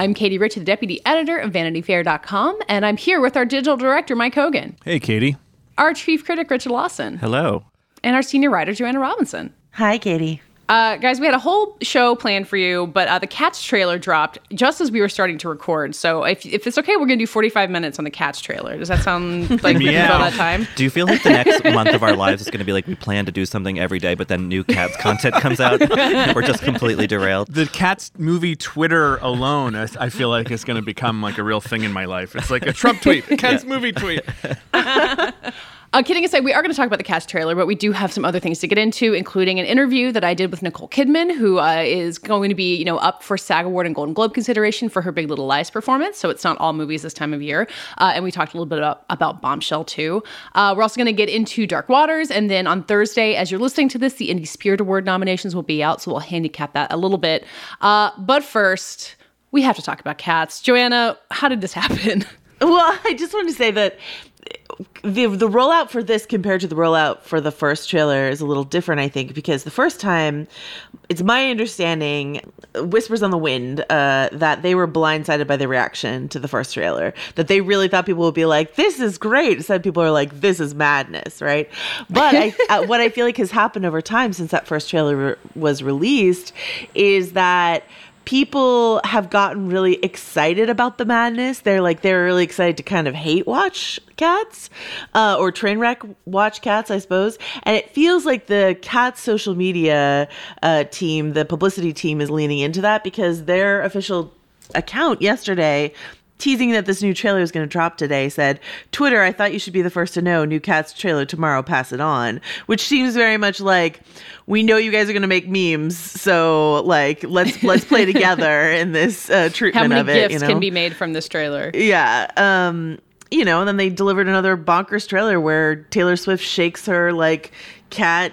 I'm Katie Rich, the deputy editor of VanityFair.com, and I'm here with our digital director, Mike Hogan, Hey, Katie. our chief critic, Richard Lawson, Hello. and our senior writer, Joanna Robinson. Hi, Katie. Uh, guys, we had a whole show planned for you, but uh, the Cats trailer dropped just as we were starting to record. So if, if it's okay, we're going to do 45 minutes on the Cats trailer. Does that sound like we can fill that time? Do you feel like the next month of our lives is going to be like we plan to do something every day, but then new cats content comes out? We're just completely derailed. The Cats movie Twitter alone, I, I feel like is going to become like a real thing in my life. It's like a Trump tweet, a Cats movie tweet. Uh, kidding aside, we are going to talk about the cast trailer, but we do have some other things to get into, including an interview that I did with Nicole Kidman, who uh, is going to be, you know, up for SAG Award and Golden Globe consideration for her Big Little Lies performance. So it's not all movies this time of year. Uh, and we talked a little bit about, about Bombshell too. Uh, we're also going to get into Dark Waters, and then on Thursday, as you're listening to this, the Indie Spirit Award nominations will be out, so we'll handicap that a little bit. Uh, but first, we have to talk about Cats. Joanna, how did this happen? Well, I just want to say that the the rollout for this compared to the rollout for the first trailer is a little different, I think, because the first time, it's my understanding, whispers on the wind, uh, that they were blindsided by the reaction to the first trailer. That they really thought people would be like, "This is great." Instead, people are like, "This is madness," right? But I, uh, what I feel like has happened over time since that first trailer re- was released is that people have gotten really excited about the madness. They're like they're really excited to kind of hate watch cats uh, or train wreck watch cats, I suppose. And it feels like the cats social media uh, team, the publicity team, is leaning into that because their official account yesterday. Teasing that this new trailer is going to drop today, said Twitter. I thought you should be the first to know. New Cats trailer tomorrow. Pass it on, which seems very much like we know you guys are going to make memes, so like let's let's play together in this uh, treatment How many of it. gifts you know? can be made from this trailer? Yeah. Um, you know, and then they delivered another bonkers trailer where Taylor Swift shakes her like cat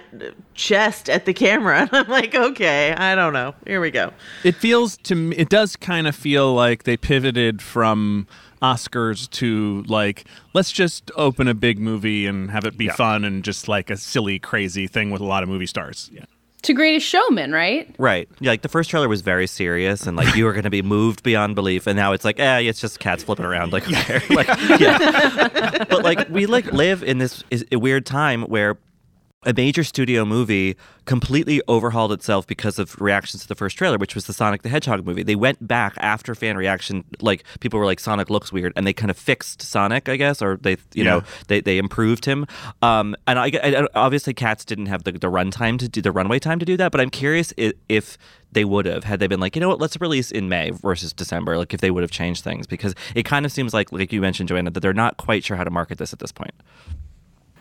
chest at the camera. And I'm like, okay, I don't know. Here we go. It feels to me, it does kind of feel like they pivoted from Oscars to like, let's just open a big movie and have it be fun and just like a silly, crazy thing with a lot of movie stars. Yeah. To Greatest Showman, right? Right. Yeah, like the first trailer was very serious and like you were going to be moved beyond belief. And now it's like, eh, it's just cats flipping around. Like, who cares? like yeah. but like we like live in this is a weird time where a major studio movie completely overhauled itself because of reactions to the first trailer, which was the Sonic the Hedgehog movie. They went back after fan reaction, like people were like, Sonic looks weird, and they kind of fixed Sonic, I guess, or they, you know, they, they improved him. Um, and I, I- obviously, Cats didn't have the, the runtime to do the runway time to do that, but I'm curious if, if they would have had they been like, you know what, let's release in May versus December, like if they would have changed things because it kind of seems like, like you mentioned, Joanna, that they're not quite sure how to market this at this point.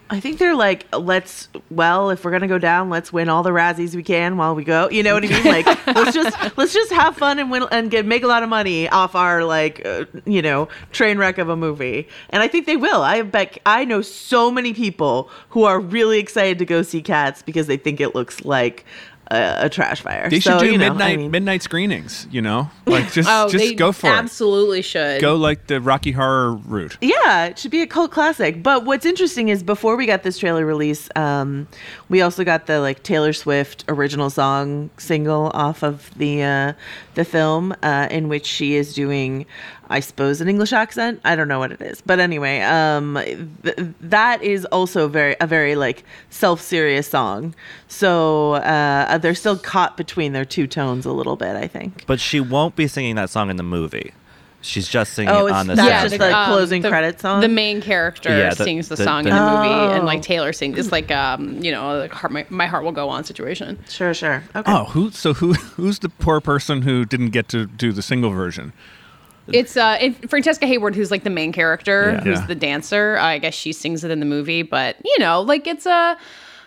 I think they're like, let's, well, if we're gonna go down, let's win all the Razzies we can while we go. You know what I mean? Like, let's just let's just have fun and win and get make a lot of money off our like, uh, you know, train wreck of a movie. And I think they will. I bet I know so many people who are really excited to go see Cats because they think it looks like a, a trash fire. They should So, do you know, I midnight mean- midnight screenings, you know? Like just Oh, just go for it. absolutely should. Go like the Rocky Horror route. Yeah, it should be a cult classic. But what's interesting is before we got this trailer release, um, we also got the like Taylor Swift original song single off of the uh, the film, uh, in which she is doing, I suppose, an English accent. I don't know what it is, but anyway, um, th- that is also very a very like self serious song. So uh, they're still caught between their two tones a little bit. I think. But she won't be singing that song in the movie. She's just singing Oh, it on the that's sound. just the closing the, credit song? The main character Yeah, the- sings the, the- song the- in the movie, and Oh. like Taylor sings. It's like um, you know, like heart, my, my heart will go on situation. Sure, sure. Okay. Oh, who? So who? Who's the poor person who didn't get to do the single version? It's uh, it, Francesca Hayward, who's like the main character, Yeah. who's Yeah. the dancer. I guess she sings it in the movie, but you know, like it's a.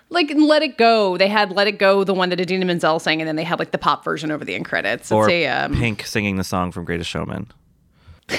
like Let It Go, they had Let It Go, the one that Idina Menzel sang, and then they had like the pop version over the end credits. or It's a, um, Pink singing the song from Greatest Showman.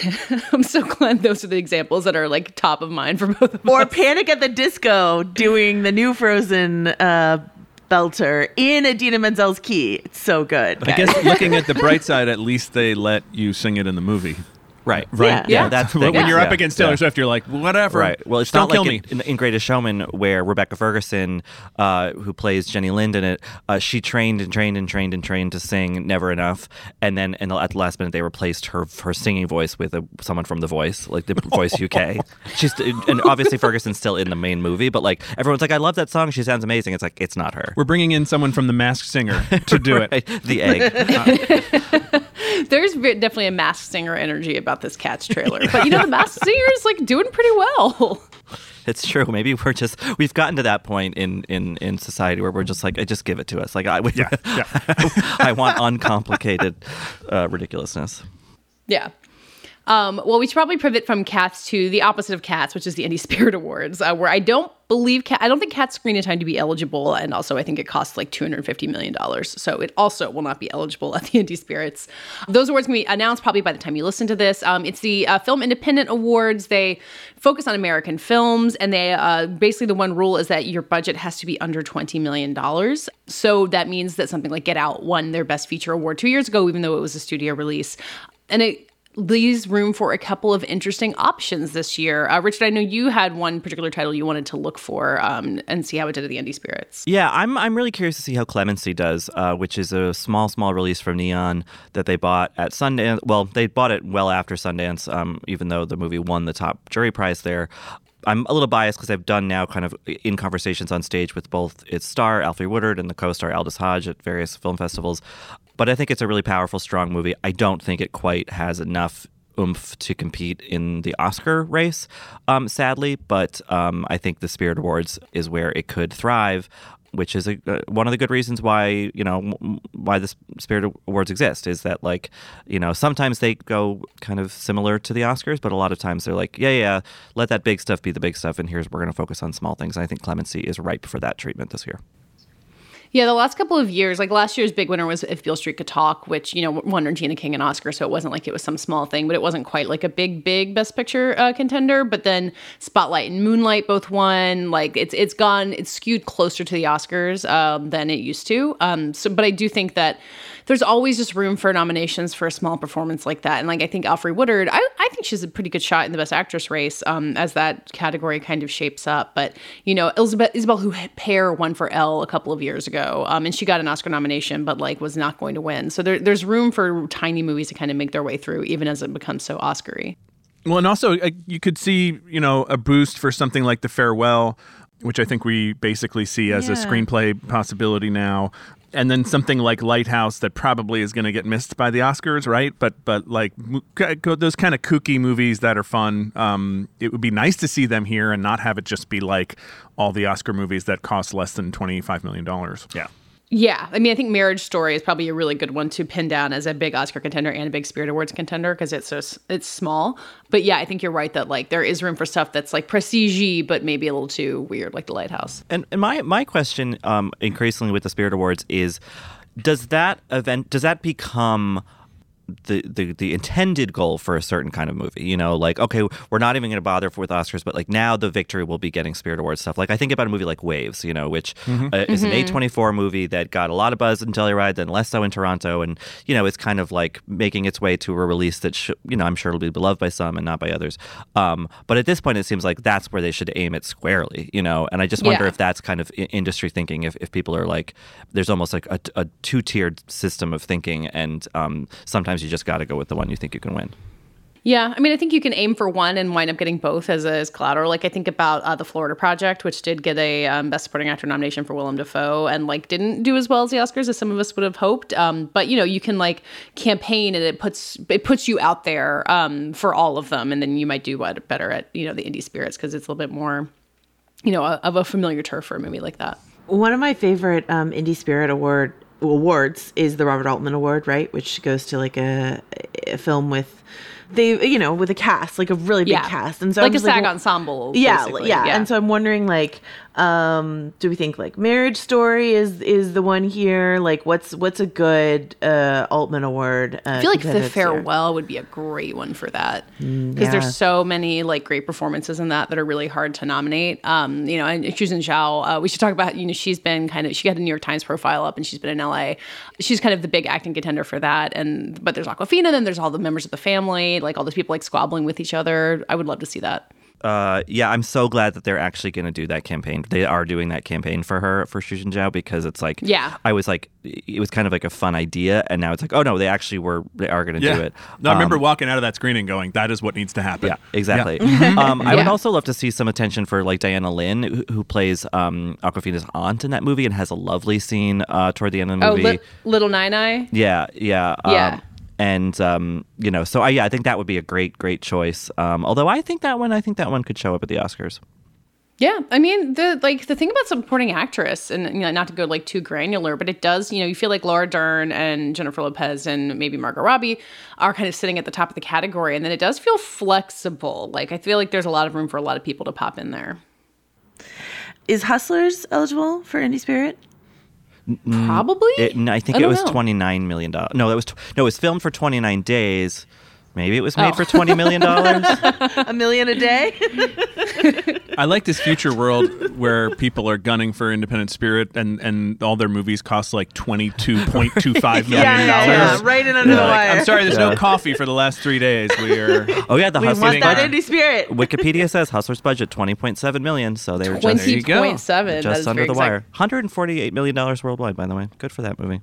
I'm so glad those are the examples that are like top of mind for both of Or us. Panic at the Disco doing the new Frozen uh, belter in Idina Menzel's key. It's so good. I guess looking at the bright side, at least they let you sing it in the movie. Right. Right. Yeah. Yeah, that's the when thing. you're up against Taylor Yeah. Swift, you're like, whatever. Right. Well, it's Don't not kill like me. in, in Greatest Showman where Rebecca Ferguson, uh, who plays Jenny Lind in it, uh, she trained and trained and trained and trained to sing Never Enough, and then in the, at the last minute they replaced her her singing voice with a, someone from The Voice, like The Voice UK. She's and obviously Ferguson's still in the main movie, but like everyone's like, I love that song. She sounds amazing. It's like it's not her. We're bringing in someone from The Masked Singer to do it. The egg. There's definitely a Masked Singer energy about this Cats trailer, but you know the Masked Singer is like doing pretty well. It's true. Maybe we're just we've gotten to that point in in in society where we're just like, just give it to us. Like I, Yeah, yeah. I want uncomplicated uh, ridiculousness. Yeah. Um, well, we should probably pivot from cats to the opposite of cats, which is the Indie Spirit Awards, uh, where I don't believe cat. I don't think cats screen in time to be eligible, and also I think it costs like two hundred fifty million dollars, so it also will not be eligible at the Indie Spirits. Those awards can be announced probably by the time you listen to this. Um, it's the uh, Film Independent Awards. They focus on American films, and they uh, basically the one rule is that your budget has to be under twenty million dollars. So that means that something like Get Out won their Best Feature award two years ago, even though it was a studio release, and it leaves room for a couple of interesting options this year. Uh, Richard, I know you had one particular title you wanted to look for um, and see how it did at the Indie Spirits. Yeah, I'm I'm really curious to see how Clemency does, uh, which is a small small release from Neon that they bought at Sundance. Well, they bought it well after Sundance, um, even though the movie won the top jury prize there. I'm a little biased because I've done now kind of in conversations on stage with both its star Alfre Woodard and the co-star Aldis Hodge at various film festivals. But I think it's a really powerful, strong movie. I don't think it quite has enough oomph to compete in the Oscar race, um, sadly. But um, I think the Spirit Awards is where it could thrive, which is a, uh, one of the good reasons why you know why the Spirit Awards exist. Is that like you know sometimes they go kind of similar to the Oscars, but a lot of times they're like, yeah, yeah, let that big stuff be the big stuff, and here's we're going to focus on small things. And I think Clemency is ripe for that treatment this year. Yeah, the last couple of years, like last year's big winner was If Beale Street Could Talk, which, you know, won Regina King and Oscar, so it wasn't like it was some small thing, but it wasn't quite like a big, big Best Picture uh, contender. But then Spotlight and Moonlight both won. Like it's it's gone, it's skewed closer to the Oscars um, than it used to. Um, so, but I do think that there's always just room for nominations for a small performance like that. And like I think Alfre Woodard, I, I think she's a pretty good shot in the Best Actress race um, as that category kind of shapes up. But you know, Elizabeth Isabel Huppert won for Elle a couple of years ago, um, and she got an Oscar nomination, but like was not going to win. So there, there's room for tiny movies to kind of make their way through, even as it becomes so Oscary. Well, and also uh, you could see, you know, a boost for something like The Farewell, which I think we basically see as a screenplay possibility now. And then something like Lighthouse that probably is going to get missed by the Oscars, right? But but like those kind of kooky movies that are fun, um, it would be nice to see them here and not have it just be like all the Oscar movies that cost less than twenty five million dollars. Yeah. Yeah, I mean, I think Marriage Story is probably a really good one to pin down as a big Oscar contender and a big Spirit Awards contender because it's so it's small. But yeah, I think you're right that like there is room for stuff that's like prestige but maybe a little too weird, like The Lighthouse. And, and my my question, um, increasingly with the Spirit Awards, is does that event does that become the, the the intended goal for a certain kind of movie. You know, like okay, we're not even going to bother with Oscars, but like now the victory will be getting Spirit Awards stuff. Like I think about a movie like Waves, you know, which Mhm. uh, is an Mhm. A24 movie that got a lot of buzz in Telluride, then less so in Toronto, and you know, it's kind of like making its way to a release that sh- you know I'm sure it'll be beloved by some and not by others. Um, but at this point, it seems like that's where they should aim it squarely. You know, and I just wonder Yeah. if that's kind of I- industry thinking. If, if people are like, there's almost like a, a two tiered system of thinking, and um, sometimes you just got to go with the one you think you can win. Yeah, I mean, I think you can aim for one and wind up getting both as, as collateral. Like I think about uh, the Florida Project, which did get a um, Best Supporting Actor nomination for Willem Dafoe, and like didn't do as well as the Oscars as some of us would have hoped. Um, but you know, you can like campaign, and it puts it puts you out there um, for all of them, and then you might do what better at you know the indie spirits because it's a little bit more, you know, a, of a familiar turf for a movie like that. One of my favorite um, Indie Spirit Award awards is the Robert Altman Award, right? Which goes to like a, a film with they, you know, with a cast, like a really big Yeah. cast, and so Like I'm a SAG well- ensemble, Yeah, yeah, yeah. And so I'm wondering, like, Um, do we think like Marriage Story is is the one here? Like, what's what's a good uh, Altman Award? Uh, I feel like The contender this year? Farewell would be a great one for that because Mm, yeah. there's so many like great performances in that that are really hard to nominate. Um, you know, and Shuzhen Zhao, uh, we should talk about. You know, she's been kind of she got a New York Times profile up, and she's been in LA. She's kind of the big acting contender for that. And but there's Awkwafina, then there's all the members of the family, like all those people like squabbling with each other. I would love to see that. Uh, yeah, I'm so glad that they're actually going to do that campaign. They are doing that campaign for her for Shuzhen Zhao because it's like, Yeah. I was like, it was kind of like a fun idea, and now it's like, oh no, they actually were, they are going to Yeah. do it. No, I remember Um, walking out of that screening going, that is what needs to happen. Yeah, exactly. Yeah. um, I would also love to see some attention for like Diana Lin, who, who plays um, Awkwafina's aunt in that movie and has a lovely scene uh, toward the end of the Oh, movie. li- Little Nine Eye. Yeah, yeah, um, Yeah. And um, you know, so I yeah, I think that would be a great, great choice. Um, although I think that one, I think that one could show up at the Oscars. Yeah, I mean the like the thing about supporting actress, and you know, not to go like too granular, but it does. You know, you feel like Laura Dern and Jennifer Lopez and maybe Margot Robbie are kind of sitting at the top of the category, and then it does feel flexible. Like I feel like there's a lot of room for a lot of people to pop in there. Is Hustlers eligible for Indie Spirit? Mm, mm, Probably. It, I think I it was know. twenty nine million dollars. No, that was tw- no, it was filmed for twenty nine days. Maybe it was made Oh. for twenty million dollars. a million a day? I like this future world where people are gunning for Independent Spirit and, and all their movies cost like twenty two point two five million Yeah, dollars. yeah, yeah, right in under the Like, wire. I'm sorry, there's no coffee for the last three days. We are oh yeah, the we Hustlers want that budget. Indie Spirit. Wikipedia says Hustlers budget twenty point seven million, so they were just There you go. point seven. just under the exciting. wire. Hundred and forty eight million dollars worldwide, by the way. Good for that movie.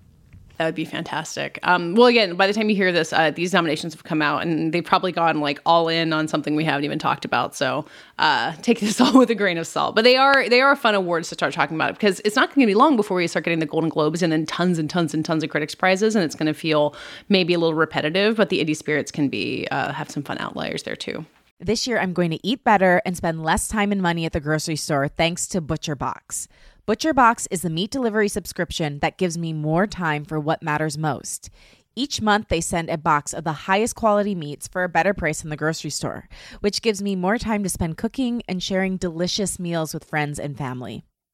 That would be fantastic. Um, well, again, by the time you hear this, uh, these nominations have come out, and they've probably gone like all in on something we haven't even talked about. So uh, take this all with a grain of salt. But they are they are fun awards to start talking about because it's not going to be long before we start getting the Golden Globes and then tons and tons and tons of critics prizes, and it's going to feel maybe a little repetitive. But the indie spirits can be uh, have some fun outliers there too. This year, I'm going to eat better and spend less time and money at the grocery store thanks to Butcher Box. Butcher Box is the meat delivery subscription that gives me more time for what matters most. Each month, they send a box of the highest quality meats for a better price in the grocery store, which gives me more time to spend cooking and sharing delicious meals with friends and family.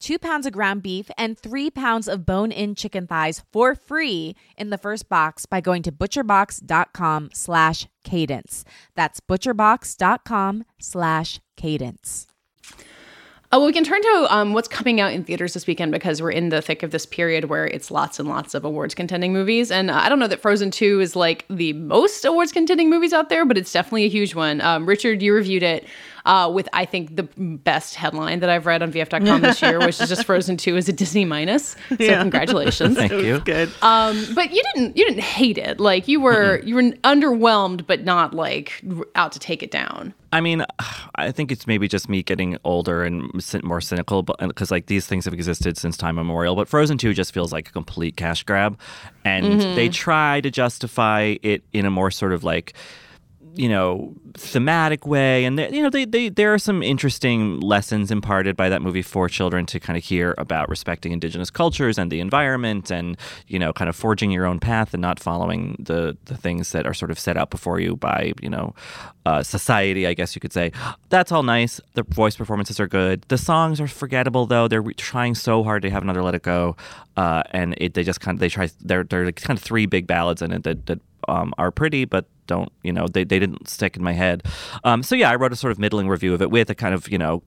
two pounds of ground beef, and three pounds of bone-in chicken thighs for free in the first box by going to butcherbox.com slash cadence. That's butcherbox.com slash cadence. Oh, well, we can turn to um, what's coming out in theaters this weekend because we're in the thick of this period where it's lots and lots of awards contending movies. And uh, I don't know that Frozen 2 is like the most awards contending movies out there, but it's definitely a huge one. Um, Richard, you reviewed it uh, with, I think, the best headline that I've read on VF.com this year, which is just Frozen 2 is a Disney minus. So Yeah. congratulations. Thank you. Good. Um, but you didn't you didn't hate it. Like you were you were underwhelmed, but not like out to take it down. I mean, I think it's maybe just me getting older and more cynical, but because like these things have existed since time immemorial. But Frozen Two just feels like a complete cash grab, and they try to justify it in a more sort of like you know thematic way. And they, you know they, they there are some interesting lessons imparted by that movie for children to kind of hear about respecting indigenous cultures and the environment and you know kind of forging your own path and not following the the things that are sort of set out before you by you know uh, society i guess you could say. That's all nice. The voice performances are good. The songs are forgettable though. They're re- trying so hard to have another let it go uh, and it they just kind of they try they're they're kind of three big ballads in it that that um, are pretty, but don't you know they, they didn't stick in my head. Um, so yeah, I wrote a sort of middling review of it with a kind of you know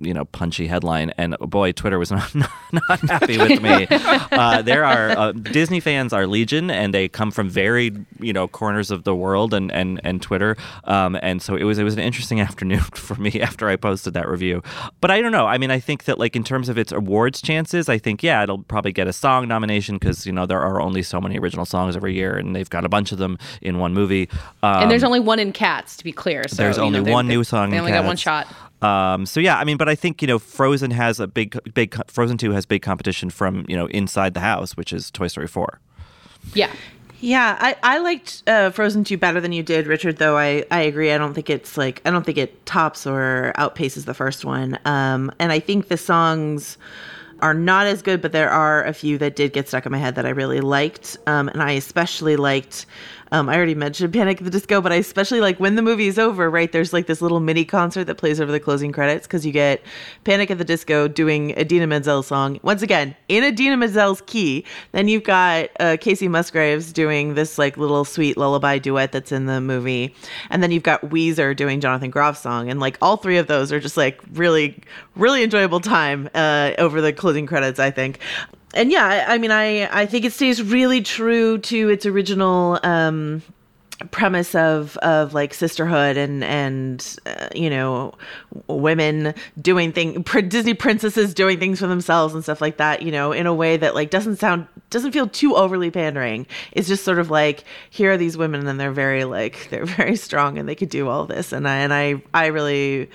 you know punchy headline, and oh boy, Twitter was not not happy with me. Uh, there are uh, Disney fans are legion, and they come from varied you know corners of the world and and and Twitter, um, and so it was it was an interesting afternoon for me after I posted that review. But I don't know. I mean, I think that like in terms of its awards chances, I think yeah, it'll probably get a song nomination because you know there are only so many original songs every year, and they've got a bunch of them in one movie. Um, and there's only one in Cats, to be clear. So, there's only know, one new song. They in only got one shot. Um, so yeah, I mean, but I think you know, Frozen has a big, big. Frozen Two has big competition from you know inside the house, which is Toy Story Four. Yeah. Yeah, I, I liked uh, Frozen 2 better than you did, Richard, though I, I agree. I don't think it's like, I don't think it tops or outpaces the first one. Um, and I think the songs are not as good, but there are a few that did get stuck in my head that I really liked. Um, and I especially liked, um, I already mentioned Panic at the Disco, but I especially like when the movie is over, right? There's like this little mini concert that plays over the closing credits because you get Panic at the Disco doing Idina Menzel song once again in Idina Menzel's key. Then you've got uh, Kacey Musgraves doing this like little sweet lullaby duet that's in the movie, and then you've got Weezer doing Jonathan Groff's song, and like all three of those are just like really, really enjoyable time uh, over the closing credits. I think and yeah, I, I mean, I I think it stays really true to its original um, premise of of like sisterhood and and uh, you know women doing thing Disney princesses doing things for themselves and stuff like that. You know, in a way that like doesn't sound doesn't feel too overly pandering. It's just sort of like here are these women and they're very like they're very strong and they could do all this and I and I I really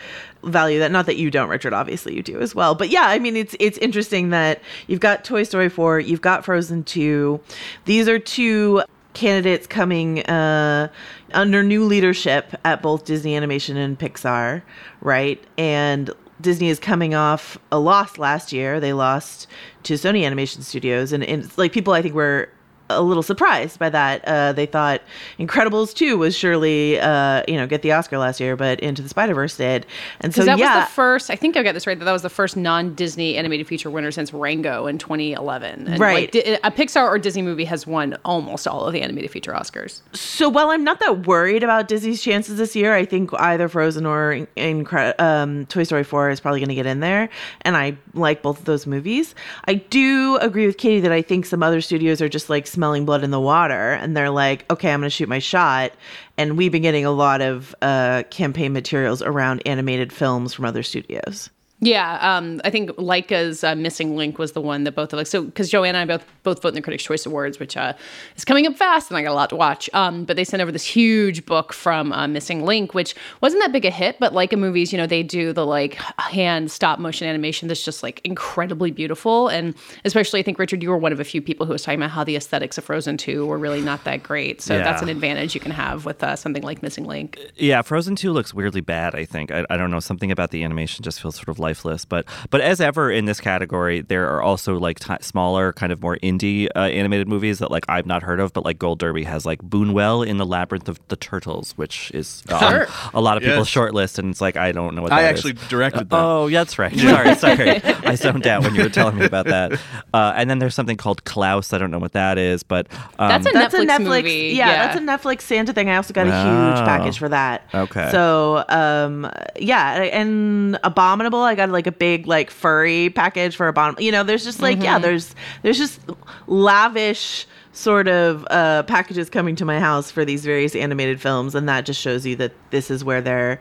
value that not that you don't richard obviously you do as well but yeah i mean it's it's interesting that you've got toy story 4 you've got frozen 2 these are two candidates coming uh under new leadership at both disney animation and pixar right? And disney is coming off a loss last year. They lost to sony animation studios. And, and like people i think were a little surprised by that. Uh, they thought Incredibles 2 was surely, uh, you know, get the Oscar last year, but Into the Spider Verse did. And so, that yeah, was the first, I think I got this right, that that was the first non Disney animated feature winner since Rango in 2011. And Right. Like, a Pixar or Disney movie has won almost all of the animated feature Oscars. So while I'm not that worried about Disney's chances this year, I think either Frozen or Incre- um, Toy Story 4 is probably going to get in there, and I like both of those movies. I do agree with Katie that I think some other studios are just like smelling blood in the water, and they're like, okay, I'm going to shoot my shot. And we've been getting a lot of uh, campaign materials around animated films from other studios. Yeah, um, I think Laika's uh, Missing Link was the one that both of us. So, because Joanna and I both both vote in the Critics' Choice Awards, which uh, is coming up fast, and I got a lot to watch. Um, but they sent over this huge book from uh, Missing Link, which wasn't that big a hit, but Leica movies, you know, they do the like hand stop motion animation that's just like incredibly beautiful, and especially I think Richard, you were one of a few people who was talking about how the aesthetics of Frozen Two were really not that great. So that's an advantage you can have with uh, something like Missing Link. Yeah, Frozen Two looks weirdly bad. I think I, I don't know something about the animation just feels sort of lifeless. But but as ever in this category, there are also like ti smaller, kind of more indie uh, animated movies that like I've not heard of. But like Gold Derby has like Buñuel in the Labyrinth of the Turtles, which is um, Sure. a lot of people's Yes. short list, and it's like I don't know what I that is. actually directed that. Oh, yeah, that's right. Sorry, sorry. I zoned out when you were telling me about that. Uh, and then there's something called Klaus. I don't know what that is, but um, That's a That's Netflix a Netflix, movie. Yeah, Yeah. that's a Netflix Santa thing. I also got a huge Oh. package for that. Okay. So, um, yeah, and Abominable, I got like a big like furry package for a bottom. You know, there's just like yeah, Mhm. there's there's just lavish sort of uh, packages coming to my house for these various animated films, and that just shows you that this is where they're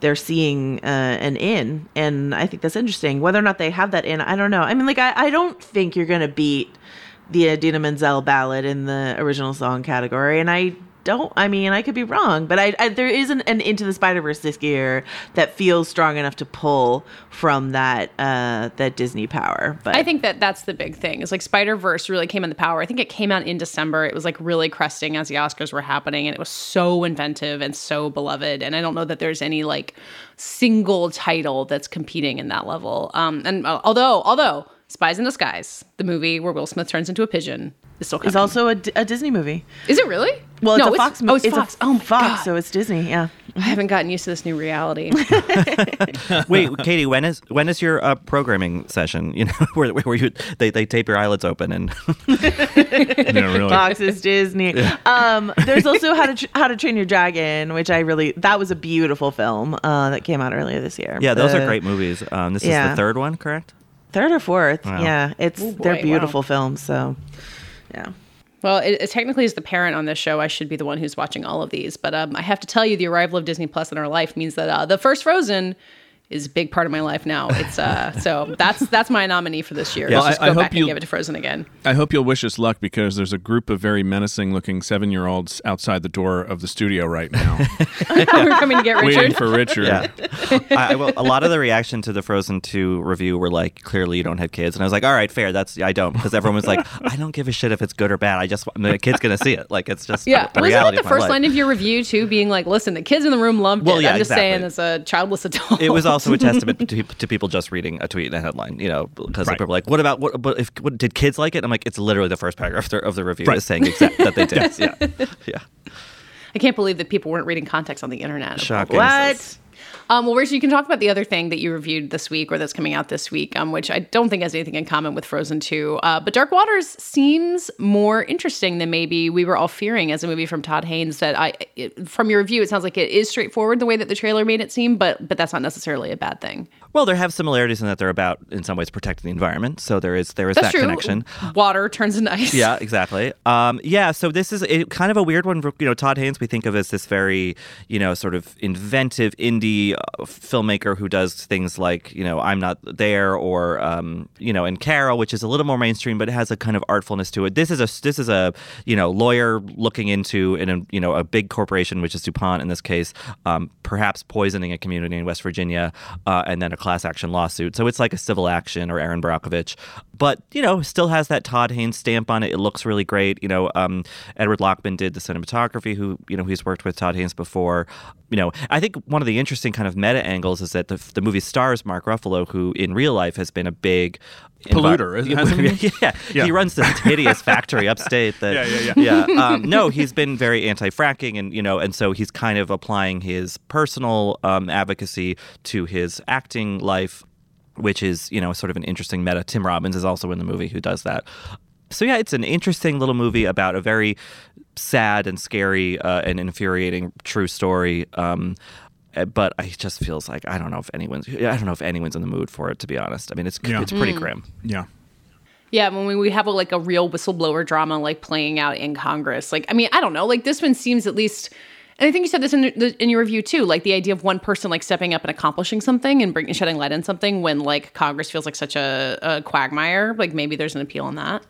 they're seeing uh, an in, and I think that's interesting. Whether or not they have that in, I don't know. I mean, like I, I don't think you're gonna beat the Idina Menzel ballad in the original song category, and I don't. I mean, I could be wrong, but I, I there isn't an Into the Spider Verse this year that feels strong enough to pull from that uh, that Disney power. But I think that that's the big thing. Is like Spider Verse really came in the power. I think it came out in December. It was like really cresting as the Oscars were happening, and it was so inventive and so beloved. And I don't know that there's any like single title that's competing in that level. Um, and uh, although although Spies in Disguise, the movie where Will Smith turns into a pigeon, is still is coming. also a, D- a Disney movie. Is it really? Well, it's no, a Fox movie. Oh, it's, Fox. oh my Fox, God. so it's Disney. Yeah. I haven't gotten used to this new reality. Wait, Katie, when is when is your uh, programming session? You know, where, where you they, they tape your eyelids open and no, really. Fox is Disney. Um, there's also How to Tr- How to Train Your Dragon, which I really that was a beautiful film uh, that came out earlier this year. yeah, those The are great movies. Um, this is the third one, correct? Third or fourth? Wow. Yeah, it's Oh, boy, they're wow. beautiful films. So, yeah. Well, it, it technically as the parent on this show, I should be the one who's watching all of these. But um, I have to tell you, the arrival of Disney Plus in our life means that uh, the first Frozen is a big part of my life now. It's uh, so that's that's my nominee for this year. Yeah, Let's just I- go I hope back and give it to Frozen again. I hope you'll wish us luck because there's a group of very menacing looking seven year olds outside the door of the studio right now, We're coming to get Richard. waiting Richard. for Richard. Yeah. I, I will, a lot of the reaction to the Frozen 2 review were like, clearly you don't have kids. And I was like, all right, fair. That's, I don't. Because everyone was like, I don't give a shit if it's good or bad. I just, want the kid's going to see it. Like, it's just Yeah, the wasn't reality that the first life. line of your review too? Being like, "Listen, the kids in the room loved Well, it." yeah, I'm just exactly. saying, as a childless adult, It was also a testament to, to people just reading a tweet and a headline, you know, because Right. people were like, "What about what? But if what, did kids like it?" I'm like, "It's literally the first paragraph of the, of the review Right. is saying exact, that they did." yeah, yeah. I can't believe that people weren't reading context on the internet. Shocking. What? Um, well, Rachel, you can talk about the other thing that you reviewed this week or that's coming out this week, um, which I don't think has anything in common with Frozen 2. Uh, but Dark Waters seems more interesting than maybe we were all fearing as a movie from Todd Haynes. That I, it, from your review, it sounds like it is straightforward the way that the trailer made it seem, but but that's not necessarily a bad thing. Well, there have similarities in that they're about, in some ways, protecting the environment. So there is there is That's that true. connection. Water turns into ice. Yeah, exactly. Um, yeah, so this is a, kind of a weird one. For, you know, Todd Haynes we think of as this very, you know, sort of inventive indie filmmaker who does things like, you know, I'm Not There or, um, you know, and Carol, which is a little more mainstream, but it has a kind of artfulness to it. This is a this is a you know lawyer looking into in a you know a big corporation, which is DuPont in this case, um, perhaps poisoning a community in West Virginia, uh, and then a class action lawsuit. So it's like a civil action or Erin Brockovich, but you know still has that Todd Haynes stamp on it. It looks really great. You know, um, Edward Lachman did the cinematography. Who you know he's worked with Todd Haynes before. You know, I think one of the interesting kind of meta angles is that the the movie stars Mark Ruffalo, who in real life has been a big Polluter, isn't- hasn't he? yeah, Yeah. he runs this hideous factory upstate. That Yeah, yeah, yeah. yeah. Um, no, he's been very anti-fracking, and you know, and so he's kind of applying his personal um, advocacy to his acting life, which is you know sort of an interesting meta. Tim Robbins is also in the movie who does that. So yeah, it's an interesting little movie about a very sad and scary uh, and infuriating true story. Um, uh, but it just feels like I don't know if anyone's I don't know if anyone's in the mood for it to be honest. I mean, it's Yeah. it's pretty Mm. grim. Yeah. Yeah, when we, we have a, like a real whistleblower drama like playing out in Congress. Like, I mean, I don't know. Like this one seems at least, and I think you said this in, the, in your review too. Like the idea of one person like stepping up and accomplishing something and bringing shedding light on something when like Congress feels like such a, a quagmire. Like maybe there's an appeal in that.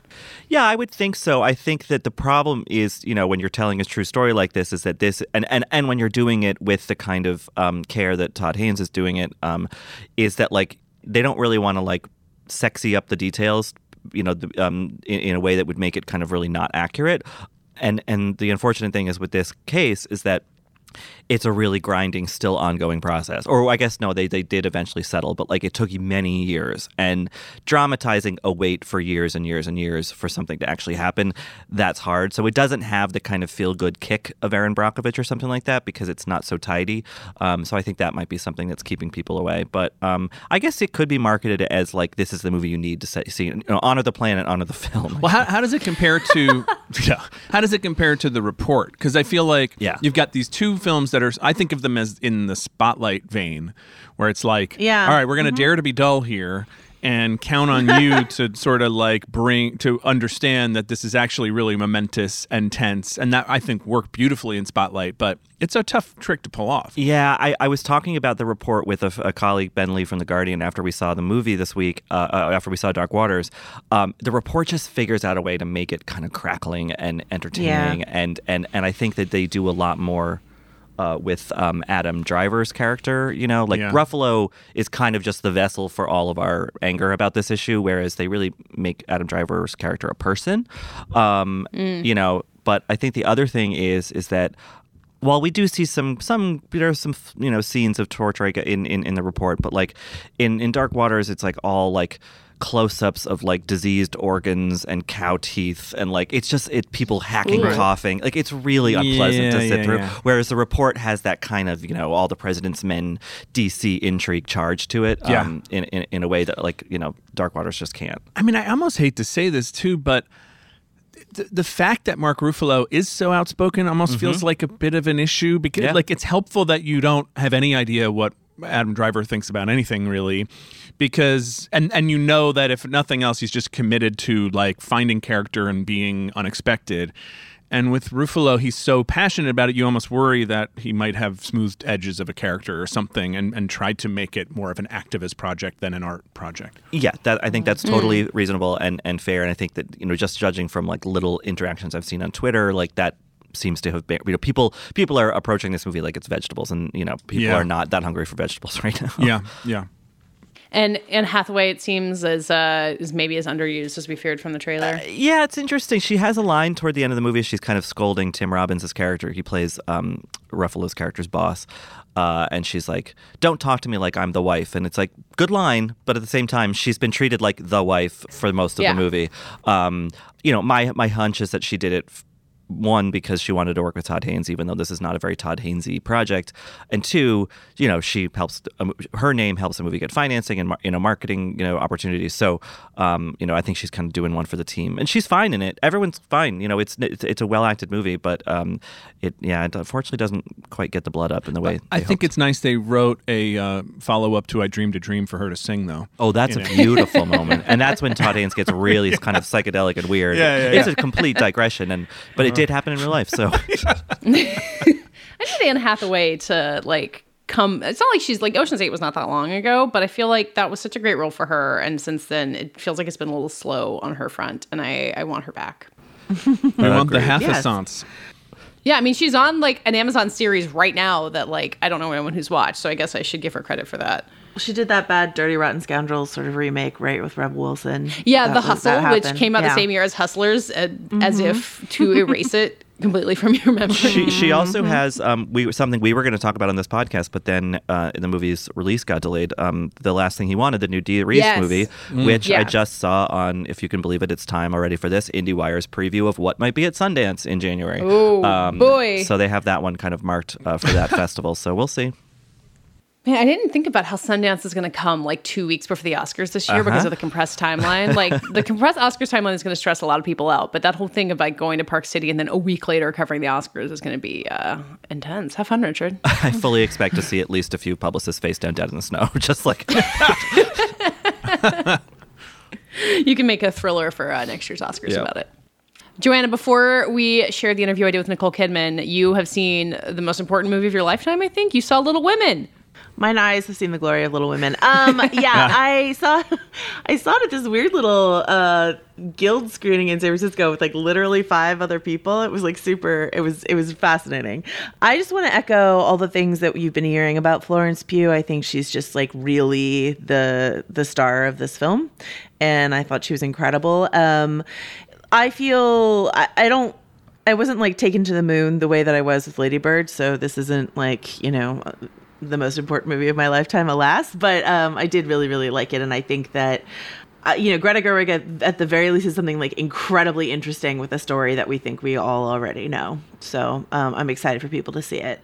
Yeah, I would think so. I think that the problem is, you know, when you're telling a true story like this, is that this, and and, and when you're doing it with the kind of um, care that Todd Haynes is doing it, um, is that like they don't really want to like sexy up the details, you know, um, in, in a way that would make it kind of really not accurate. And and the unfortunate thing is with this case is that it's a really grinding, still ongoing process. Or I guess no, they they did eventually settle, but like it took many years and dramatizing a wait for years and years and years for something to actually happen. That's hard. So it doesn't have the kind of feel good kick of Erin Brockovich or something like that because it's not so tidy. Um, so I think that might be something that's keeping people away. But um, I guess it could be marketed as like this is the movie you need to see, you know, honor the planet, honor the film. Well, how, how does it compare to yeah? How does it compare to the report? Because I feel like Yeah. you've got these two films that are I think of them as in the spotlight vein, where it's like, Yeah. all right, we're gonna dare to be dull here and count on you to sort of like bring to understand that this is actually really momentous and tense, and that I think worked beautifully in Spotlight, but it's a tough trick to pull off. Yeah, I, I was talking about the report with a, a colleague, Ben Lee from The Guardian, after we saw the movie this week, uh, uh, after we saw Dark Waters. Um, the report just figures out a way to make it kind of crackling and entertaining. And, and, and I think that they do a lot more. Uh, with um, Adam Driver's character, you know, like Yeah. Ruffalo is kind of just the vessel for all of our anger about this issue, whereas they really make Adam Driver's character a person, um, you know. But I think the other thing is is that while we do see some some there are some you know scenes of torture like, in, in in the report, but like in in Dark Waters, it's like all like close-ups of like diseased organs and cow teeth and like it's just it people hacking, Right. coughing. Like it's really unpleasant Yeah, to sit yeah, through. yeah. Whereas the report has that kind of you know all the president's men DC intrigue charge to it. Yeah. Um, in, in in a way that like you know Dark Waters just can't. I mean, I almost hate to say this too, but the, the fact that Mark Ruffalo is so outspoken almost feels like a bit of an issue because, Yeah. like, it's helpful that you don't have any idea what Adam Driver thinks about anything really, because and and you know that if nothing else, he's just committed to like finding character and being unexpected. And with Ruffalo, he's so passionate about it, you almost worry that he might have smoothed edges of a character or something and, and tried to make it more of an activist project than an art project. Yeah, that I think that's mm. totally reasonable and, and fair. And I think that you know, just judging from like little interactions I've seen on Twitter, like that seems to have been you know people people are approaching this movie like it's vegetables, and you know people Yeah. are not that hungry for vegetables right now. Yeah, yeah. And Anne Hathaway, it seems, is uh, is maybe as underused as we feared from the trailer. Yeah, it's interesting. She has a line toward the end of the movie. She's kind of scolding Tim Robbins' character. He plays um, Ruffalo's character's boss. Uh, and she's like, Don't talk to me like I'm the wife. And it's like, good line. But at the same time, she's been treated like the wife for most of Yeah. the movie. Um, you know, my, my hunch is that she did it. f- One, because she wanted to work with Todd Haynes, even though this is not a very Todd Haynesy project, and two, you know, she helps um, her name helps the movie get financing and you know marketing you know opportunities. So, um, you know, I think she's kind of doing one for the team, and she's fine in it. Everyone's fine. You know, it's it's, it's a well acted movie, but um, it yeah, it unfortunately doesn't quite get the blood up in the way. I think hoped. it's nice they wrote a uh, follow up to "I Dreamed a Dream" for her to sing, though. Oh, that's a know. beautiful moment, and that's when Todd Haynes gets really kind of psychedelic and weird. Yeah, yeah, it's a complete digression, and but it did happen in real life. So I need Anne Hathaway to like come. It's not like she's like Ocean's Eight was not that long ago, but I feel like that was such a great role for her. And since then, it feels like it's been a little slow on her front, and I I want her back. I uh, want the agreed. Hathasance. Yeah, I mean she's on like an Amazon series right now that like I don't know anyone who's watched, so I guess I should give her credit for that. She did that bad Dirty Rotten Scoundrels sort of remake, right, with Rebel Wilson. Yeah, That The was- Hustle, which came out Yeah. the same year as Hustlers, uh, as if to erase it completely from your memory. she she Mm-hmm. also has um we something we were going to talk about on this podcast, but then uh, the movie's release got delayed. Um, the last thing he wanted, the new Dee Rees Yes. movie, which Yeah. I just saw on, if you can believe it, it's time already for this IndieWire's preview of what might be at Sundance in January. Ooh, boy. So they have that one kind of marked uh, for that festival. So we'll see. Man, I didn't think about how Sundance is going to come like two weeks before the Oscars this year because Uh-huh. of the compressed timeline. Like the compressed Oscars timeline is going to stress a lot of people out, but that whole thing of like going to Park City and then a week later covering the Oscars is going to be uh, intense. Have fun, Richard. I fully expect to see at least a few publicists face down dead in the snow, just like you can make a thriller for uh, next year's Oscars Yeah. about it. Joanna, before we share the interview I did with Nicole Kidman, you have seen the most important movie of your lifetime, I think. You saw Little Women. Mine eyes have seen the glory of Little Women. Um, yeah, I saw, I saw it at this weird little uh, guild screening in San Francisco with like literally five other people. It was like super. It was it was fascinating. I just want to echo all the things that you've been hearing about Florence Pugh. I think she's just like really the the star of this film, and I thought she was incredible. Um, I feel I, I don't I wasn't like taken to the moon the way that I was with Lady Bird, so this isn't like, you know, the most important movie of my lifetime, alas. But um, I did really, really like it, and I think that. Uh, you know, Greta Gerwig at, at the very least is something like incredibly interesting with a story that we think we all already know. So um, I'm excited for people to see it.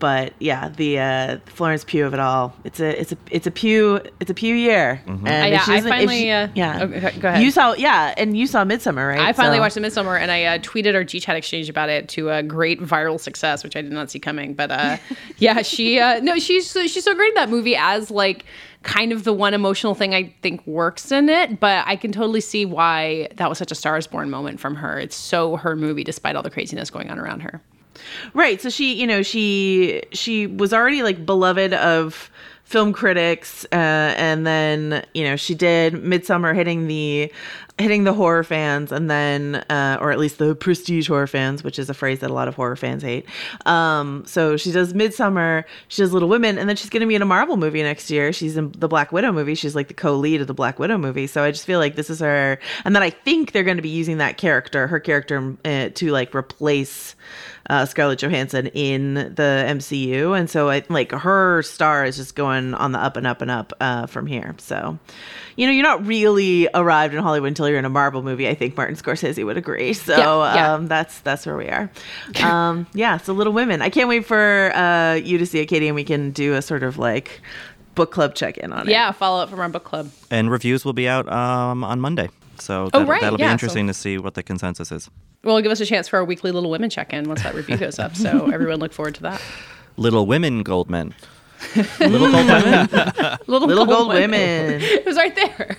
But yeah, the uh, Florence Pugh of it all. It's a it's a it's a Pugh it's a Pugh year. And Uh, yeah, I finally, she- uh, yeah. okay, go ahead. You saw yeah, and you saw Midsommar, right? I finally So- watched The Midsommar and I uh, tweeted our G Chat exchange about it to a great viral success, which I did not see coming. But uh, yeah, she uh, no, she's she's so great in that movie as like kind of the one emotional thing I think works in it. But I can totally see why that was such a Stars Born moment from her. It's so her movie, despite all the craziness going on around her. Right. So she, you know, she she was already like beloved of film critics, uh, and then you know she did Midsommar hitting the hitting the horror fans, and then, uh, or at least the prestige horror fans, which is a phrase that a lot of horror fans hate. Um, so she does Midsommar, she does Little Women, and then she's going to be in a Marvel movie next year. She's in the Black Widow movie. She's like the co-lead of the Black Widow movie. So I just feel like this is her, and then I think they're going to be using that character, her character, uh, to like replace uh, Scarlett Johansson in the MCU, and so I like her star is just going on the up and up and up uh, from here. So, you know, you're not really arrived in Hollywood until you're in a Marvel movie. I think Martin Scorsese would agree. So Yeah, yeah. Um, that's that's where we are. Um, yeah, so Little Women. I can't wait for uh, you to see it, Katie, and we can do a sort of like book club check in on it. Yeah, follow up from our book club. And reviews will be out um, on Monday. So Oh, that, right, that'll be interesting so- to see what the consensus is. Well, give us a chance for our weekly Little Women check in once that review goes up. So everyone look forward to that. Little Women Goldman. Little Gold Women. Little, Little Gold Women. it was right there.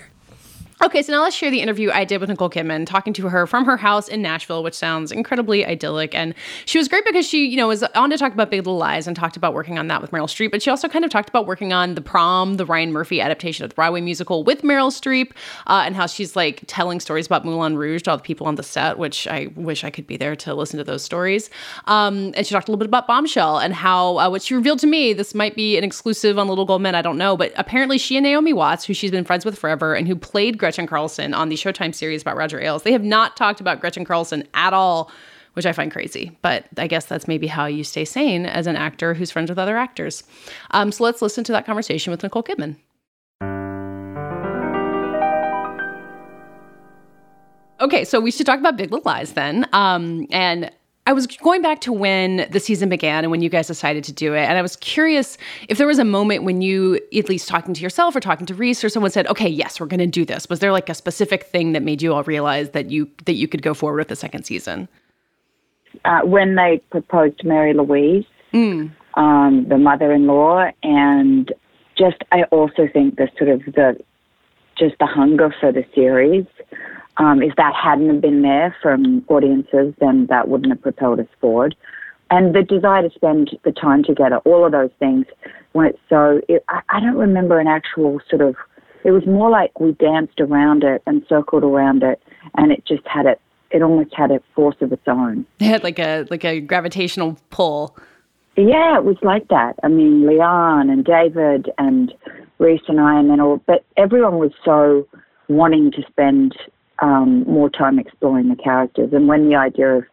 Okay, so now let's share the interview I did with Nicole Kidman, talking to her from her house in Nashville, which sounds incredibly idyllic. And she was great because she, you know, was on to talk about Big Little Lies and talked about working on that with Meryl Streep. But she also kind of talked about working on The Prom, the Ryan Murphy adaptation of the Broadway musical with Meryl Streep, uh, and how she's like telling stories about Moulin Rouge to all the people on the set, which I wish I could be there to listen to those stories. Um, and she talked a little bit about Bombshell and how uh, what she revealed to me. This might be an exclusive on Little Gold Men, I don't know, but apparently she and Naomi Watts, who she's been friends with forever and who played Gretchen Carlson on the Showtime series about Roger Ailes, they have not talked about Gretchen Carlson at all. Which I find crazy, but I guess that's maybe how you stay sane as an actor who's friends with other actors. Um, so let's listen to that conversation with Nicole Kidman. Okay, so we should talk about Big Little Lies then. Um, and I was going back to when the season began and when you guys decided to do it. And I was curious if there was a moment when you, at least talking to yourself or talking to Reese or someone said, okay, yes, we're going to do this. Was there like a specific thing that made you all realize that you, that you could go forward with the second season? uh, when they proposed to Mary Louise, um, the mother-in-law, and just I also think the sort of the just the hunger for the series. Um, if that hadn't been there from audiences, then that wouldn't have propelled us forward. And the desire to spend the time together, all of those things. When it's so, it, I, I don't remember an actual sort of. It was more like we danced around it and circled around it, and it just had it. It almost had a force of its own. It had like a, like a gravitational pull. Yeah, it was like that. I mean, Liane and David and Reese and I, and then all, but everyone was so wanting to spend um, more time exploring the characters. And when the idea of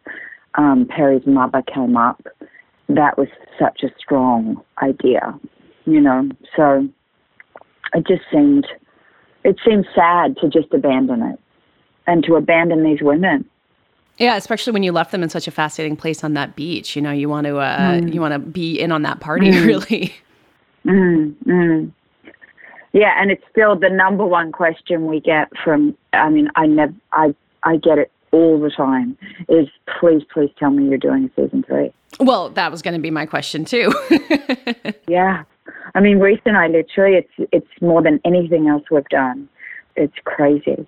um, Perry's mother came up, that was such a strong idea, you know. So it just seemed, it seemed sad to just abandon it and to abandon these women. Yeah, especially when you left them in such a fascinating place on that beach. You know, you want to uh, Mm. you want to be in on that party, Mm. really. Mm, mm. Yeah, and it's still the number one question we get from. I mean, I never, I, I get it all the time. Is please, please tell me you're doing a season three. Well, that was going to be my question too. Yeah, I mean, Reese and I literally, it's it's more than anything else we've done. It's crazy.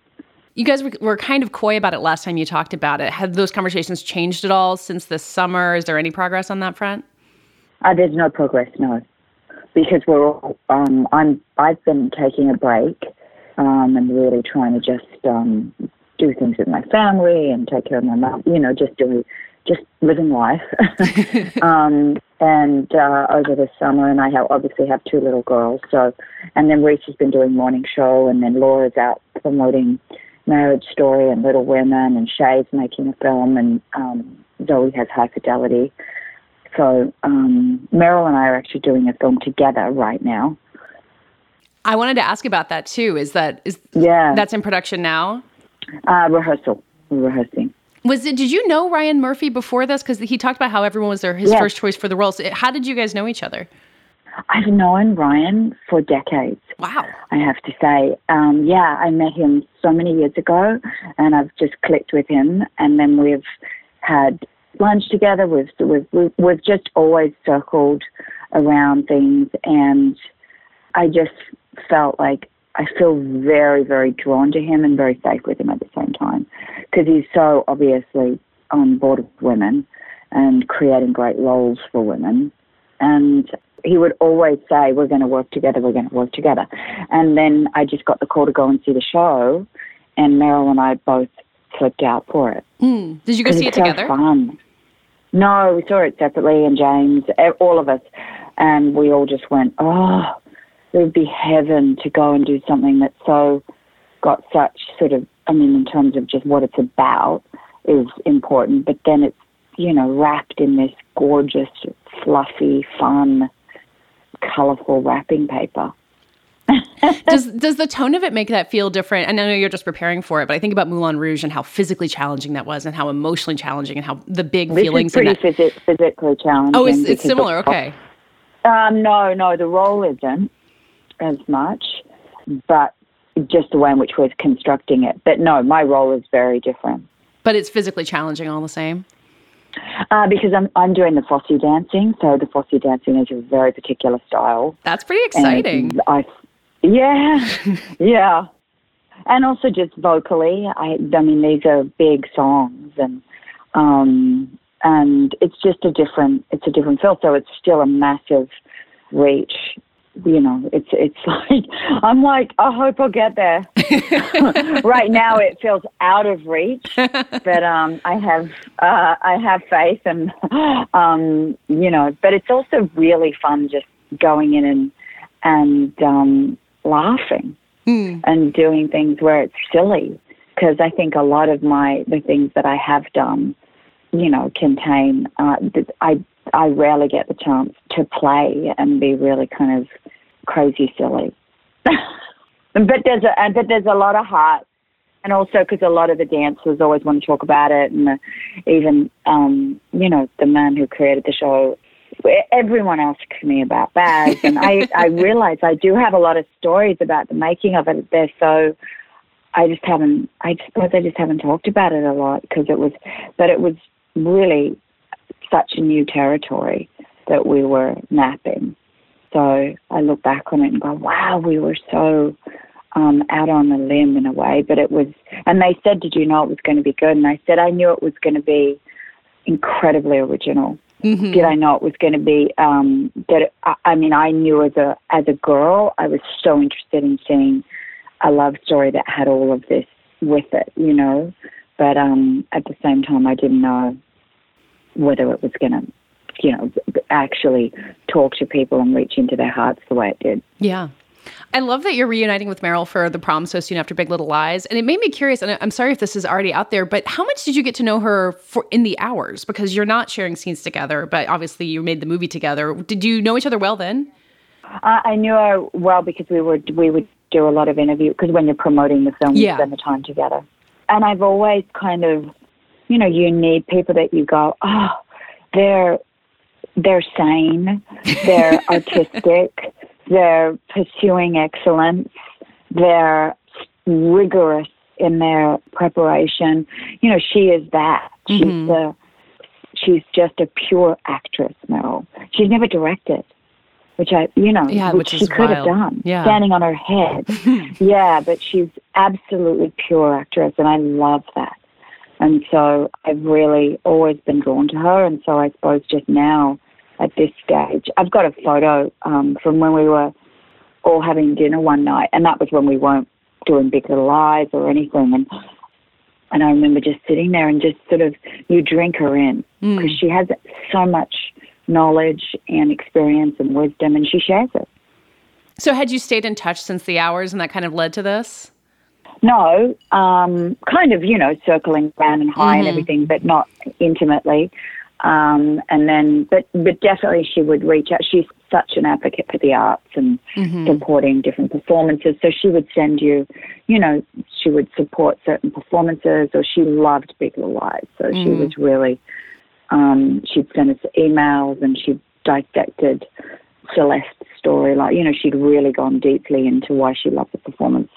you guys were, were kind of coy about it last time you talked about it. Have those conversations changed at all since this summer? Is there any progress on that front? Uh, there's no progress, no, because we're all. Um, I'm. I've been taking a break, um, and really trying to just um, do things with my family and take care of my mom. You know, just doing, just living life. um, and uh, over the summer, and I have obviously have two little girls. So, and then Reese has been doing morning show, and then Laura's out promoting Marriage Story and Little Women, and Shay's making a film, and um, Zoe has High Fidelity. So um, Meryl and I are actually doing a film together right now. I wanted to ask about that too. Is that is Yeah, that's in production now? uh, rehearsal. We're rehearsing. Was it? Did you know Ryan Murphy before this? Because he talked about how everyone was their his Yes. first choice for the roles. So how did you guys know each other? I've known Ryan for decades. Wow. I have to say. Um, yeah, I met him so many years ago, and I've just clicked with him. And then we've had lunch together. We've we've we've, just always circled around things, and I just felt like I feel very very drawn to him and very safe with him at the same time because he's so obviously on board with women and creating great roles for women and he would always say, "We're going to work together. We're going to work together." And then I just got the call to go and see the show, and Meryl and I both flipped out for it. Mm. Did you go see it it's so together? fun. No, we saw it separately, and James, all of us, and we all just went, "Oh, it would be heaven to go and do something that's so got such sort of, I mean, in terms of just what it's about, is important, but then it's you know wrapped in this gorgeous, fluffy, fun, colorful wrapping paper." does does the tone of it make that feel different? And I know you're just preparing for it, but I think about Moulin Rouge and how physically challenging that was, and how emotionally challenging, and how the big This feelings. is pretty that. physi- physically challenging. Oh, it's, it's similar. of- Okay. Um, no, no, the role isn't as much, but just the way in which we're constructing it. But no, my role is very different But it's physically challenging all the same. uh, because I'm I'm doing the Fosse dancing. So the Fosse dancing is a very particular style. That's pretty exciting. I, yeah, yeah, and also just vocally. I, I mean, these are big songs, and um, and it's just a different. It's a different feel. So it's still a massive reach. You know, it's it's like I'm like I hope I'll get there. right now, it feels out of reach, but um, I have uh, I have faith, and um, you know, but it's also really fun just going in and and um, laughing and doing things where it's silly because I think a lot of my the things that I have done, you know, contain uh, I I rarely get the chance to play and be really kind of crazy silly. but there's a but there's a lot of heart, and also because a lot of the dancers always want to talk about it, and the, even um, you know the man who created the show. Everyone asks me about Baz, and I I realize I do have a lot of stories about the making of it. They're so I just haven't. I suppose I just haven't talked about it a lot because it was, but it was really such a new territory that we were mapping. So I look back on it and go, wow, we were so um, out on a limb in a way. But it was, and they said, did you know it was going to be good? And I said, I knew it was going to be incredibly original. Mm-hmm. Did I know it was going to be um, that? It, I, I mean, I knew as a as a girl, I was so interested in seeing a love story that had all of this with it, you know. But um, at the same time, I didn't know whether it was going to, you know, actually talk to people and reach into their hearts the way it did. Yeah. I love that you're reuniting with Meryl for the prom so soon after Big Little Lies, and it made me curious. And I'm sorry if this is already out there, but how much did you get to know her for in the hours? Because you're not sharing scenes together, but obviously you made the movie together. Did you know each other well then? Uh, I knew her well because we would we would do a lot of interview because when you're promoting the film, Yeah. you spend the time together. And I've always kind of, you know, you need people that you go, oh, they're they're sane, they're artistic, they're pursuing excellence, they're rigorous in their preparation. You know, she is that. She's Mhm. the she's just a pure actress, Meryl. She's never directed. Which I, you know, Yeah, which, which she could have wild. done, Yeah. standing on her head. yeah, but she's absolutely pure actress, and I love that. And so I've really always been drawn to her. And so I suppose just now at this stage, I've got a photo um, from when we were all having dinner one night, and that was when we weren't doing Big Little Lies or anything. And and I remember just sitting there and just sort of you drink her in because she has so much knowledge and experience and wisdom, and she shares it. So had you stayed in touch since the hours, and that kind of led to this? No, um, kind of, you know, circling around and high and Mhm. everything, but not intimately. Um, and then, but but definitely, she would reach out. She's such an advocate for the arts and Mhm. supporting different performances. So she would send you, you know, she would support certain performances, or she loved Big Little Lies. So she Mhm. was really, um, she'd send us emails and she dissected Celeste's story. Like, you know, she'd really gone deeply into why she loved the performance.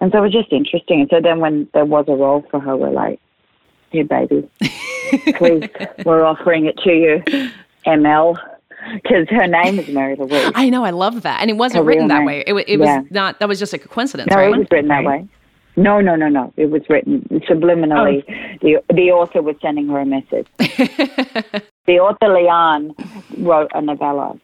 And so it was just interesting. And so then when there was a role for her, we're like, here, baby, please, we're offering it to you, ML, because her name is Mary Louise. I know, I love that, and it wasn't written that name. way. It, it Yeah. was not. That was just a coincidence, No, right? it was written that way. No, no, no, no. It was written subliminally. The the author was sending her a message. the author Liane wrote a novella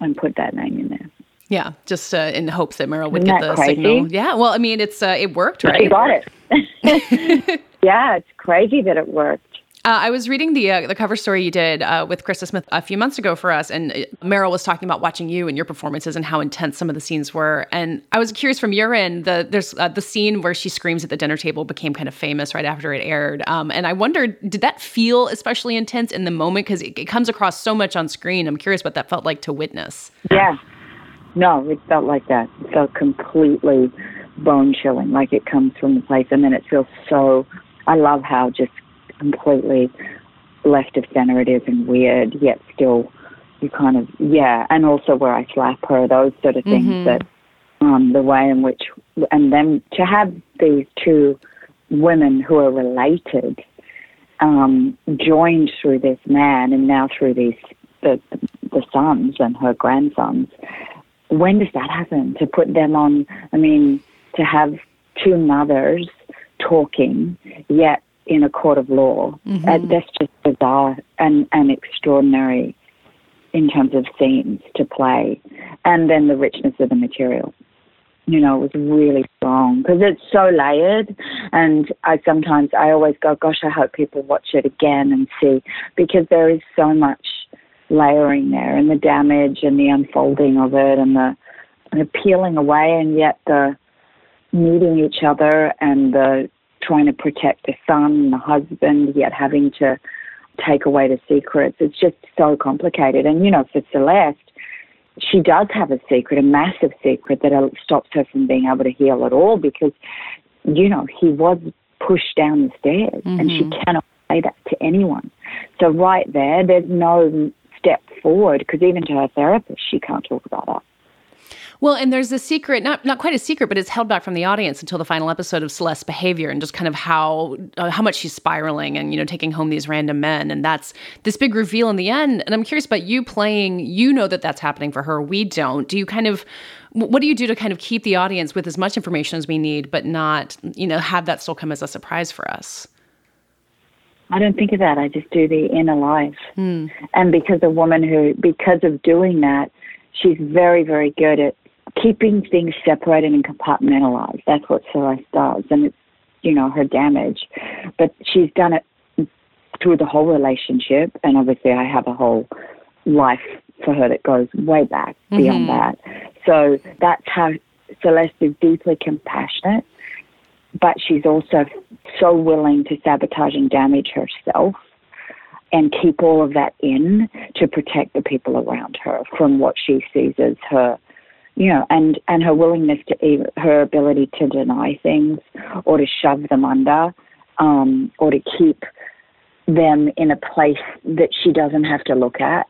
and put that name in there. Yeah, just uh, in hopes that Meryl would Isn't get the crazy? signal. Yeah, well, I mean, it's uh, it worked, right? She got it. yeah, it's crazy that it worked. Uh, I was reading the uh, the cover story you did uh, with Krista Smith a few months ago for us, and uh, Meryl was talking about watching you and your performances and how intense some of the scenes were. And I was curious from your end, the there's uh, the scene where she screams at the dinner table became kind of famous right after it aired. Um, and I wondered, did that feel especially intense in the moment because it, it comes across so much on screen? I'm curious what that felt like to witness. Yeah. No, it felt like that. It felt completely bone chilling, like it comes from the place. And then it feels so, I love how just completely left of center it is and weird, yet still you kind of, yeah. And also where I slap her, those sort of things Mhm. that, um, the way in which, and then to have these two women who are related um, joined through this man and now through these the the sons and her grandsons. When does that happen? To put them on, I mean, to have two mothers talking, yet in a court of law. Mhm. Uh, that's just bizarre and, and extraordinary in terms of scenes to play. And then the richness of the material. You know, it was really strong because it's so layered. And I sometimes, I always go, gosh, I hope people watch it again and see because there is so much layering there and the damage and the unfolding of it and the, the peeling away and yet the meeting each other and the trying to protect the son and the husband yet having to take away the secrets. It's just so complicated. And you know, for Celeste, she does have a secret, a massive secret that stops her from being able to heal at all because, you know, he was pushed down the stairs and she Mhm. cannot say that to anyone. So right there, there's no step forward because even to her therapist, she can't talk about that. Well, and there's a secret, not not quite a secret, but it's held back from the audience until the final episode of Celeste's behavior and just kind of how uh, how much she's spiraling and you know taking home these random men, and that's this big reveal in the end. And I'm curious about you playing. You know that that's happening for her. We don't. Do you kind of what do you do to kind of keep the audience with as much information as we need, but not you know have that still come as a surprise for us? I don't think of that. I just do the inner life. Hmm. And because a woman who, because of doing that, she's very, very good at keeping things separated and compartmentalized. That's what Celeste does. And it's, you know, her damage. But she's done it through the whole relationship. And obviously, I have a whole life for her that goes way back beyond Mhm. that. So that's how Celeste is deeply compassionate but she's also so willing to sabotage and damage herself and keep all of that in to protect the people around her from what she sees as her you know and and her willingness to her ability to deny things or to shove them under um or to keep them in a place that she doesn't have to look at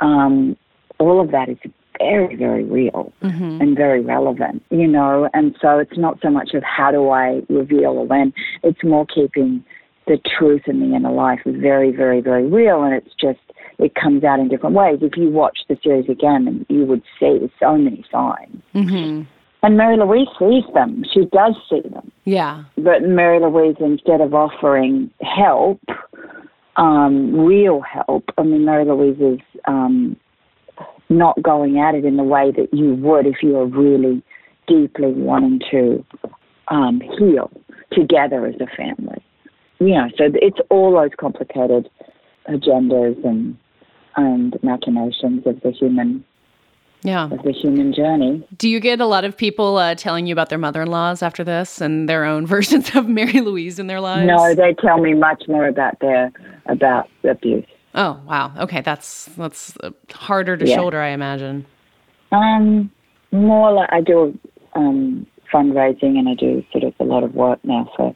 um all of that is very very real Mm-hmm. and very relevant, you know. And so it's not so much of how do I reveal or when, it's more keeping the truth in the inner life very, very, very real. And it's just, it comes out in different ways. If you watch the series again, you would see so many signs. Mm-hmm. And Mary Louise sees them. She does see them. Yeah. But Mary Louise, instead of offering help, um, real help, I mean, Mary Louise is um, not going at it in the way that you would if you were really deeply wanting to um, heal together as a family. You know, so it's all those complicated agendas and and machinations of the human Yeah. of the human journey. Do you get a lot of people uh, telling you about their mother-in-laws after this and their own versions of Mary Louise in their lives? No, they tell me much more about their about abuse. Oh wow. Okay, that's that's uh, harder to Yeah. shoulder, I imagine. Um, more like I do um, fundraising and I do sort of a lot of work now for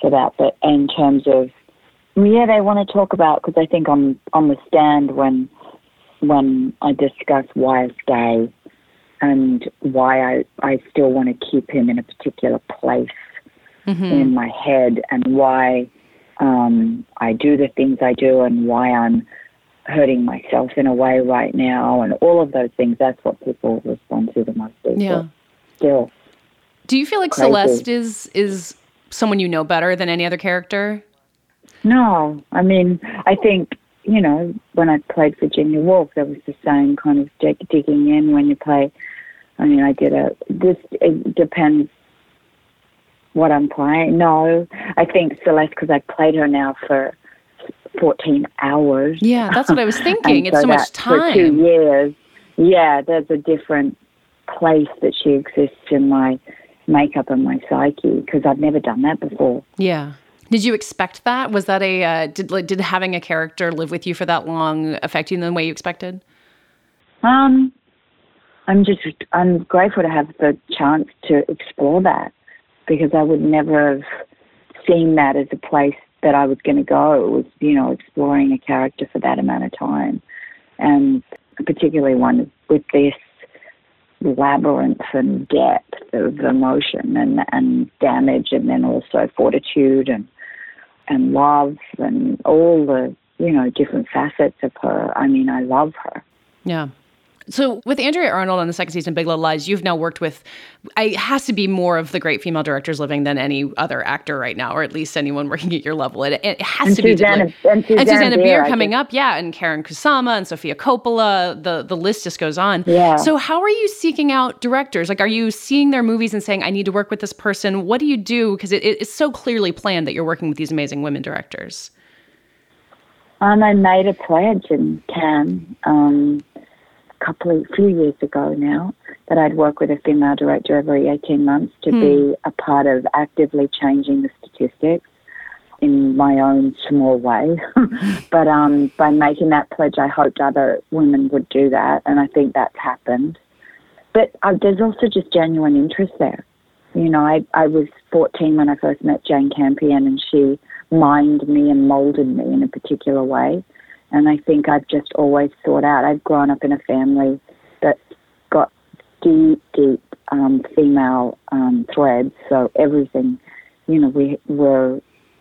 for that. But in terms of yeah, they want to talk about because I think on on the stand when when I discuss why I stay and why I I still want to keep him in a particular place Mm-hmm. in my head and why um, I do the things I do and why I'm hurting myself in a way right now and all of those things. That's what people respond to the most. Yeah. Still, Do you feel like Crazy. Celeste is is someone you know better than any other character? No. I mean, I think you know when I played Virginia Woolf, there was the same kind of dig- digging in when you play I mean, I did a. This it depends what I'm playing. No, I think Celeste because I played her now for 14 hours. Yeah, that's what I was thinking. It's so much that For two time. years. Yeah, there's a different place that she exists in my makeup and my psyche because I've never done that before. Yeah. Did you expect that? Was that a uh, did did having a character live with you for that long affect you in the way you expected? Um, I'm just I'm grateful to have the chance to explore that because I would never have seen that as a place that I was going to go. It was you know exploring a character for that amount of time, and particularly one with this labyrinth and depth of emotion and and damage, and then also fortitude and and love and all the you know different facets of her. I mean, I love her. Yeah. So with Andrea Arnold on the second season of Big Little Lies, you've now worked with I it has to be more of the great female directors living than any other actor right now, or at least anyone working at your level. It, it has And to be Susanna- and Susanne Bier, I coming up, yeah, and Karyn Kusama and Sofia Coppola. The the list just goes on. Yeah. So how are you seeking out directors? Like, are you seeing their movies and saying, "I need to work with this person"? What do you do? Because it, it's so clearly planned that you're working with these amazing women directors. Um, I made a pledge in Cannes um, couple of few years ago now that I'd work with a female director every 18 months to Hmm. be a part of actively changing the statistics in my own small way. but um, by making that pledge, I hoped other women would do that, and I think that's happened. But uh, there's also just genuine interest there. You know, I, I was 14 when I first met Jane Campion, and she mined me and molded me in a particular way. And I think I've just always thought out. I've grown up in a family that's got deep, deep um, female um, threads. So everything, you know, we were,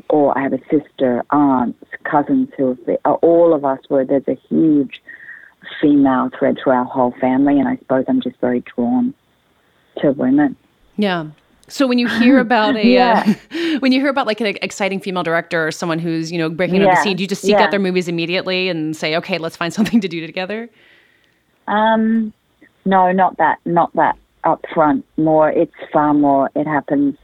or I have a sister, aunts, cousins who have all of us were, there's a huge female thread through our whole family. And I suppose I'm just very drawn to women. Yeah. So when you hear about a Yeah. uh, when you hear about like an exciting female director or someone who's you know breaking into the scene, do you just seek Yeah. out their movies immediately and say, okay, let's find something to do together? Um, no, not that, not that up front. More, it's far more. It happens,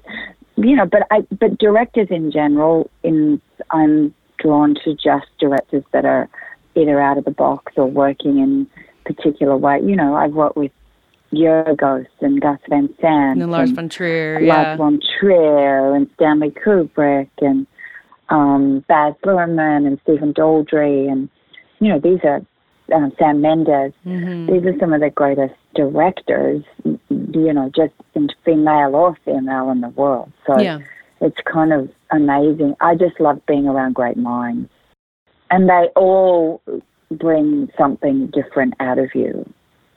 you know. But I, but directors in general, in I'm drawn to just directors that are either out of the box or working in particular way. You know, I've worked with Yorgos and Gus Van Sant And Lars von Trier, yeah. Lars von Trier and Stanley Kubrick and um, Baz Luhrmann and Stephen Daldry and you know these are um, Sam Mendes. Mm-hmm. These are some of the greatest directors, you know, just in female or female in the world. So Yeah. it's kind of amazing. I just love being around great minds, and they all bring something different out of you.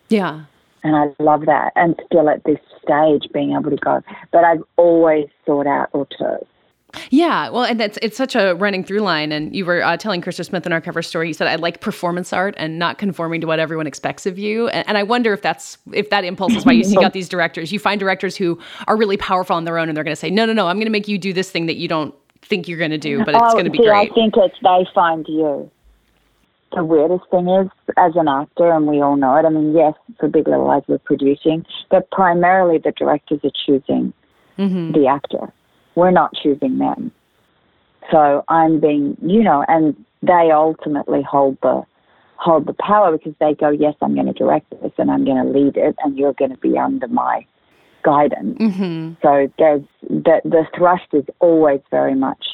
Yeah. And I love that. And still at this stage, being able to go. But I've always sought out auteurs. Yeah, well, and that's it's such a running through line. And you were uh, telling Krista Smith in our cover story, you said I like performance art and not conforming to what everyone expects of you. And, and I wonder if that's if that impulse is why you seek out these directors. You find directors who are really powerful on their own, and they're going to say, no, no, no, I'm going to make you do this thing that you don't think you're going to do, but it's Oh, going to be see, great. I think it's they find you. The weirdest thing is, as an actor, and we all know it. I mean, yes, for Big Little Lies we're producing, but primarily the directors are choosing Mm-hmm. the actor. We're not choosing them. So I'm being, you know, and they ultimately hold the hold the power because they go, yes, I'm going to direct this and I'm going to lead it, and you're going to be under my guidance. Mm-hmm. So there's the the thrust is always very much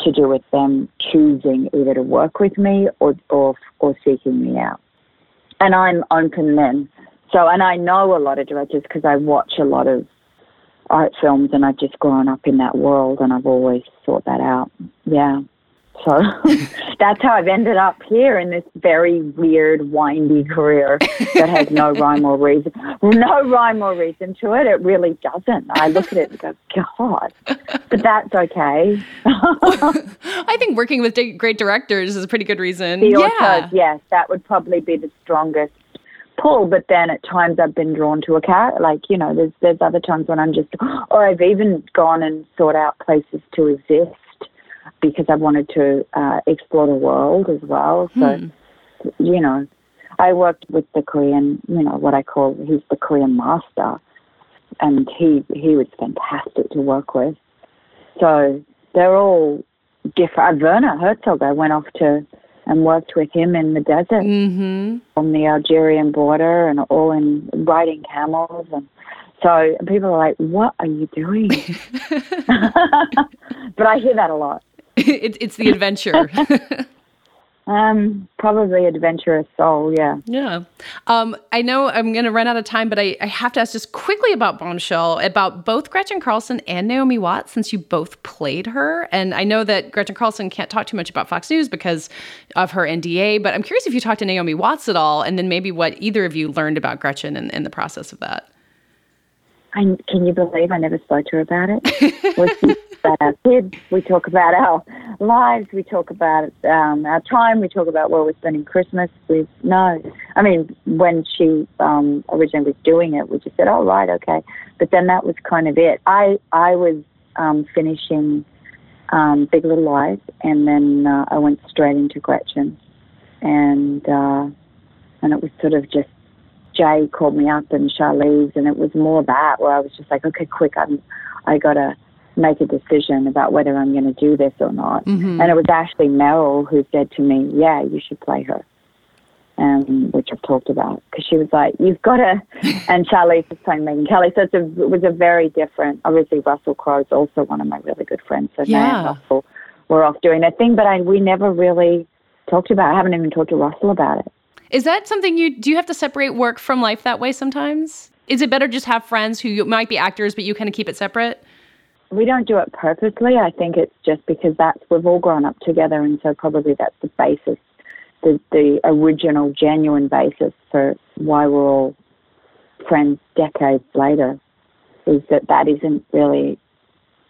to do with them choosing either to work with me or or or seeking me out. And I'm open then. So and I know a lot of directors because I watch a lot of art films and I've just grown up in that world and I've always sought that out. Yeah. So that's how I've ended up here in this very weird, windy career that has no rhyme or reason. No rhyme or reason to it. It really doesn't. I look at it and go, God. But that's okay. I think working with great directors is a pretty good reason. The yeah. auteurs, yes, that would probably be the strongest pull. But then at times I've been drawn to a cat. Like you know, there's there's other times when I'm just, or I've even gone and sought out places to exist because I wanted to uh, explore the world as well. So Hmm. you know, I worked with the Korean, you know, what I call he's the Korean master, and he he was fantastic to work with. So they're all different. Uh, Werner Herzog, I went off to and worked with him in the desert mm-hmm. on the Algerian border and all in riding camels and so people are like, "What are you doing?" but I hear that a lot. It, it's the adventure. Um, probably adventurous soul, yeah. Yeah. Um, I know I'm going to run out of time, but I, I have to ask just quickly about Bombshell, about both Gretchen Carlson and Naomi Watts, since you both played her. And I know that Gretchen Carlson can't talk too much about Fox News because of her NDA, but I'm curious if you talked to Naomi Watts at all, and then maybe what either of you learned about Gretchen in, in the process of that. Can you believe I never spoke to her about it? we talk about our kids. We talk about our lives. We talk about um, our time. We talk about where we're spending Christmas. We no, I mean when she um, originally was doing it, we just said, "Oh right, okay." But then that was kind of it. I I was um, finishing um, Big Little Lies, and then uh, I went straight into Gretchen, and uh, and it was sort of just Jay called me up and Charlize, and it was more that where I was just like, okay, quick, I'm, I gotta make a decision about whether I'm going to do this or not. Mm-hmm. And it was Ashley Merrill who said to me, yeah, you should play her. Um, which I've talked about because she was like, "You've got to," and Charlize was playing Megyn Kelly, so it's a, it was a very different. Obviously, Russell Crowe's also one of my really good friends, so Yeah. And Russell were off doing their thing, but I we never really talked about. it. I haven't even talked to Russell about it. Is that something you do you have to separate work from life that way sometimes? Is it better just have friends who might be actors, but you kind of keep it separate? we don't do it purposely. I think it's just because that's we've all grown up together, and so probably that's the basis, the the original, genuine basis for why we're all friends decades later, is that that isn't really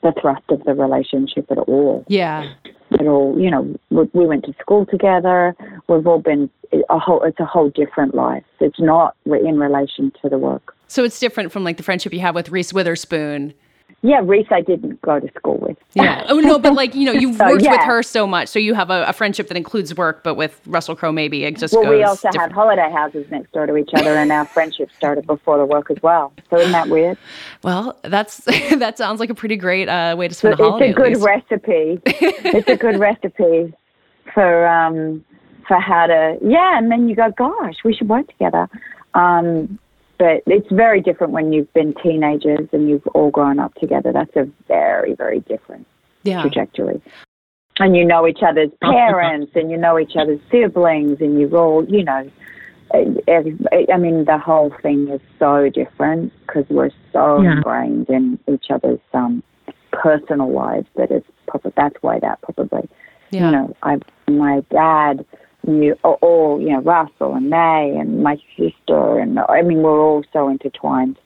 the thrust of the relationship at all. Yeah. At all, you know, we, we went to school together. We've all been a whole. It's a whole different life. It's not in relation to the work. So it's different from like the friendship you have with Reese Witherspoon. Yeah, Reese, I didn't go to school with. Yeah. Oh no, but like you know, you've So, worked with her so much, so you have a, a friendship that includes work. But with Russell Crowe, maybe it just well, goes. we also different. had holiday houses next door to each other, and our friendship started before the work as well. So isn't that weird? Well, that's that sounds like a pretty great uh, way to So spend a holiday. it's a at good least. recipe. it's a good recipe for um, for how to yeah, and then you go, gosh, we should work together. Um, but it's very different when you've been teenagers and you've all grown up together. That's a very very different Yeah. trajectory. And you know each other's parents, and you know each other's siblings, and you've all, you know, I mean, the whole thing is so different because we're so Yeah. ingrained in each other's um, personal lives that it's probably that's why that probably, Yeah. you know, I my dad knew all- you know, Russell and May and my sister, and I mean, we're all so intertwined.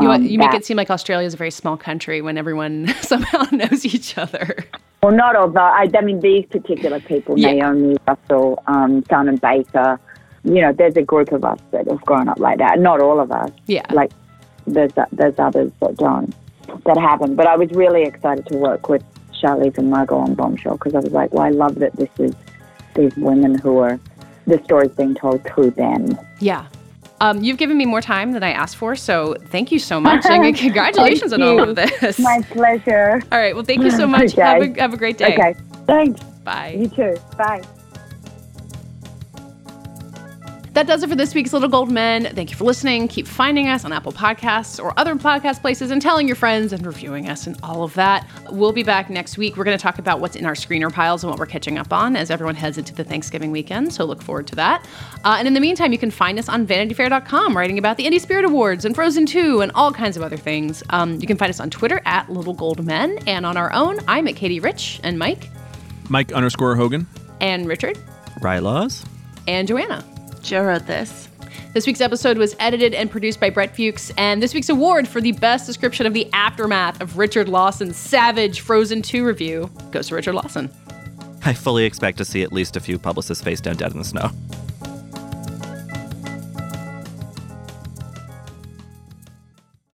You, um, you make it seem like Australia is a very small country when everyone somehow knows each other. Well, not all, but I, I mean, these particular people, Yeah. Naomi, Russell, um, and Baker, you know, there's a group of us that have grown up like that. Not all of us. Yeah. Like, there's, there's others that don't, that haven't. But I was really excited to work with Charlize and Margot on Bombshell because I was like, well, I love that this is these women who are, the stories being told through them. Yeah. Um, you've given me more time than I asked for, so thank you so much. and congratulations on all of this. My pleasure. All right. Well, thank you so much. Okay. Have, a, have a great day. Okay. Thanks. Bye. You too. Bye. That does it for this week's Little Gold Men. Thank you for listening. Keep finding us on Apple Podcasts or other podcast places and telling your friends and reviewing us and all of that. We'll be back next week. We're going to talk about what's in our screener piles and what we're catching up on as everyone heads into the Thanksgiving weekend. So look forward to that. Uh, and in the meantime, you can find us on VanityFair.com, writing about the Indie Spirit Awards and Frozen 2 and all kinds of other things. Um, you can find us on Twitter at Little Gold Men and on our own. I'm at Katie Rich and Mike Mike underscore Hogan. and Richard Right laws? and Joanna. Joe wrote this. This week's episode was edited and produced by Brett Fuchs, and this week's award for the best description of the aftermath of Richard Lawson's savage Frozen 2 review goes to Richard Lawson. I fully expect to see at least a few publicists face down dead in the snow.